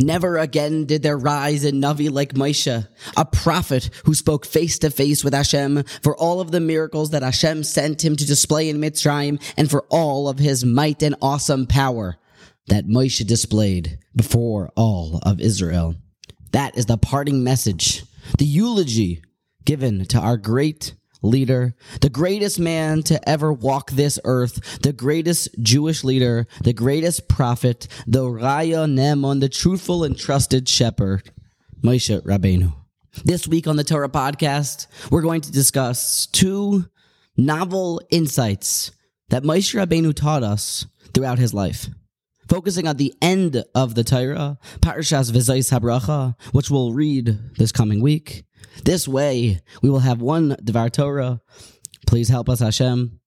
Never again did there rise a Navi like Moshe, a prophet who spoke face to face with Hashem for all of the miracles that Hashem sent him to display in Mitzrayim and for all of his might and awesome power that Moshe displayed before all of Israel. That is the parting message, the eulogy given to our great leader, the greatest man to ever walk this earth, the greatest Jewish leader, the greatest prophet, the Raya Nemon, the truthful and trusted shepherd, Moshe Rabbeinu. This week on the Torah podcast, we're going to discuss two novel insights that Moshe Rabbeinu taught us throughout his life. Focusing on the end of the Torah, Parashas V'zos Habracha, which we'll read this coming week, this way, we will have one Devar Torah. Please help us, Hashem,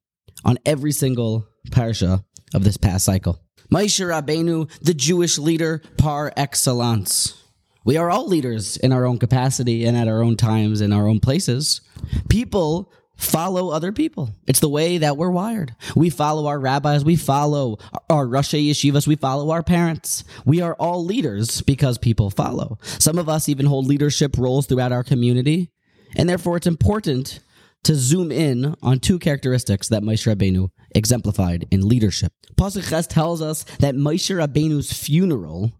on every single parsha of this past cycle. Moshe Rabbeinu, the Jewish leader par excellence. We are all leaders in our own capacity and at our own times in our own places. People follow other people. It's the way that we're wired. We follow our rabbis, we follow our Rosh Yeshivas, we follow our parents. We are all leaders because people follow. Some of us even hold leadership roles throughout our community, and therefore it's important to zoom in on two characteristics that Moshe Rabbeinu exemplified in leadership. Pasuk tells us that Moshe Rabbeinu's funeral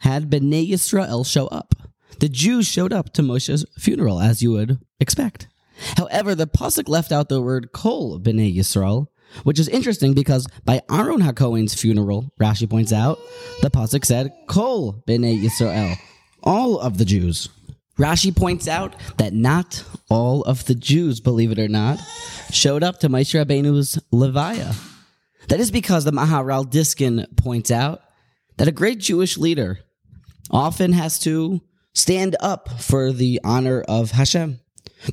had Bnei Yisrael show up. The Jews showed up to Moshe's funeral, as you would expect. However, the pasuk left out the word kol b'nei Yisrael, which is interesting because by Aaron HaKohen's funeral, Rashi points out, the pasuk said kol b'nei Yisrael, all of the Jews. Rashi points out that not all of the Jews, believe it or not, showed up to Moshe Rabbeinu's Levaya. That is because the Maharil Diskin points out that a great Jewish leader often has to stand up for the honor of Hashem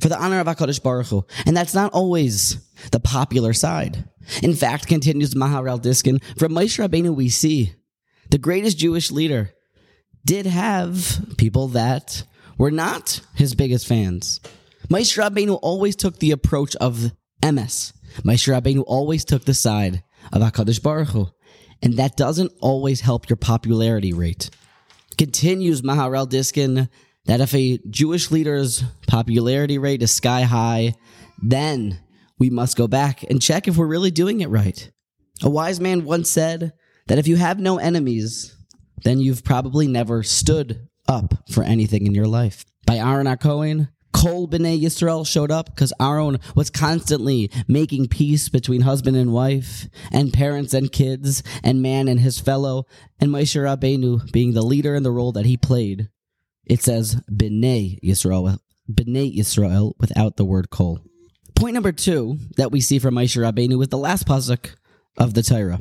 for the honor of HaKadosh Baruch Hu. And that's not always the popular side. In fact, continues Maharil Diskin, from Moshe Rabbeinu we see the greatest Jewish leader did have people that were not his biggest fans. Moshe Rabbeinu always took the approach of emes. Moshe Rabbeinu always took the side of HaKadosh Baruch Hu. And that doesn't always help your popularity rate. Continues Maharil Diskin, that if a Jewish leader's popularity rate is sky high, then we must go back and check if we're really doing it right. A wise man once said that if you have no enemies, then you've probably never stood up for anything in your life. By Aaron HaKohen, Kol B'nai Yisrael showed up because Aaron was constantly making peace between husband and wife, and parents and kids, and man and his fellow, and Moshe Rabbeinu being the leader in the role that he played it says B'nai Yisrael, B'nai Yisrael without the word kol. Point number two that we see from Moshe Rabbeinu is the last pasuk of the Torah.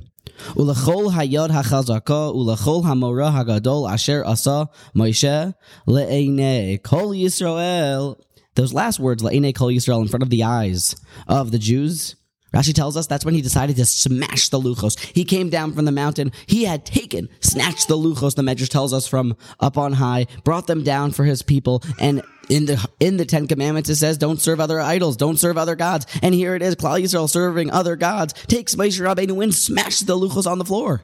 Ulachol hayod hachazaka ulachol hamora hagadol asher asa Moshe le'enei kol Yisrael. Those last words, le'enei kol Yisrael, in front of the eyes of the Jews, Rashi tells us that's when he decided to smash the luchos. He came down from the mountain. He had taken, snatched the luchos. The Medrash tells us from up on high, brought them down for his people. And in the in the Ten Commandments, it says, "Don't serve other idols. Don't serve other gods." And here it is, Klal Yisrael serving other gods. Takes Moshe Rabbeinu and smashes the luchos on the floor.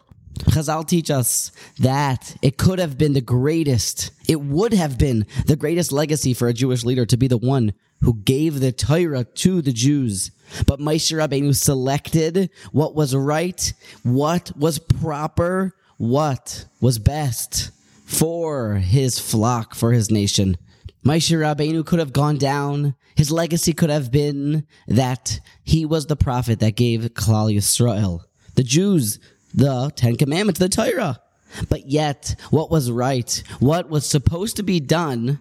Chazal teach us that it could have been the greatest, it would have been the greatest legacy for a Jewish leader to be the one who gave the Torah to the Jews. But Moshe Rabbeinu selected what was right, what was proper, what was best for his flock, for his nation. Moshe Rabbeinu could have gone down. His legacy could have been that he was the prophet that gave Klal Yisrael, the Jews, the Ten Commandments, the Torah. But yet, what was right, what was supposed to be done,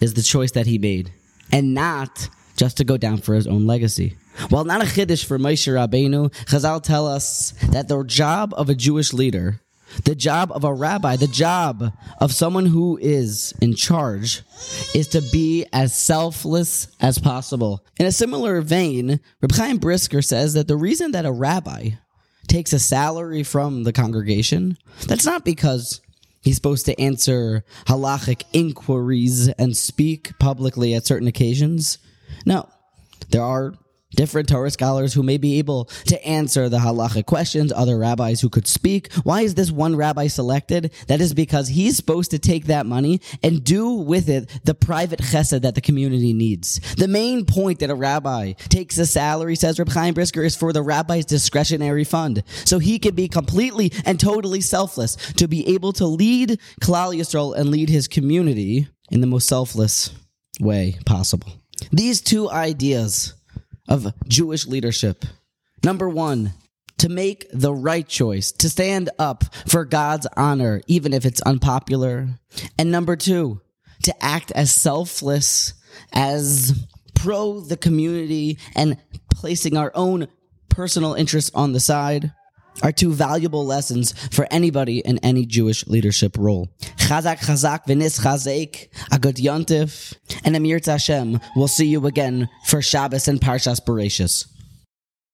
is the choice that he made, and not just to go down for his own legacy. While not a chiddush for Moshe Rabbeinu, Chazal tell us that the job of a Jewish leader, the job of a rabbi, the job of someone who is in charge, is to be as selfless as possible. In a similar vein, Reb Chaim Brisker says that the reason that a rabbi takes a salary from the congregation, that's not because he's supposed to answer halachic inquiries and speak publicly at certain occasions. No, there are different Torah scholars who may be able to answer the halachic questions, other rabbis who could speak. Why is this one rabbi selected? That is because he's supposed to take that money and do with it the private chesed that the community needs. The main point that a rabbi takes a salary, says Reb Chaim Brisker, is for the rabbi's discretionary fund. So he can be completely and totally selfless to be able to lead Klal Yisrael and lead his community in the most selfless way possible. These two ideas of Jewish leadership. Number one, to make the right choice, to stand up for God's honor, even if it's unpopular. And number two, to act as selfless as pro the community and placing our own personal interests on the side are two valuable lessons for anybody in any Jewish leadership role. Chazak chazak v'nis chazek, a good yontif, and Amir Hashem will see you again for Shabbos and Parshas Bereshis.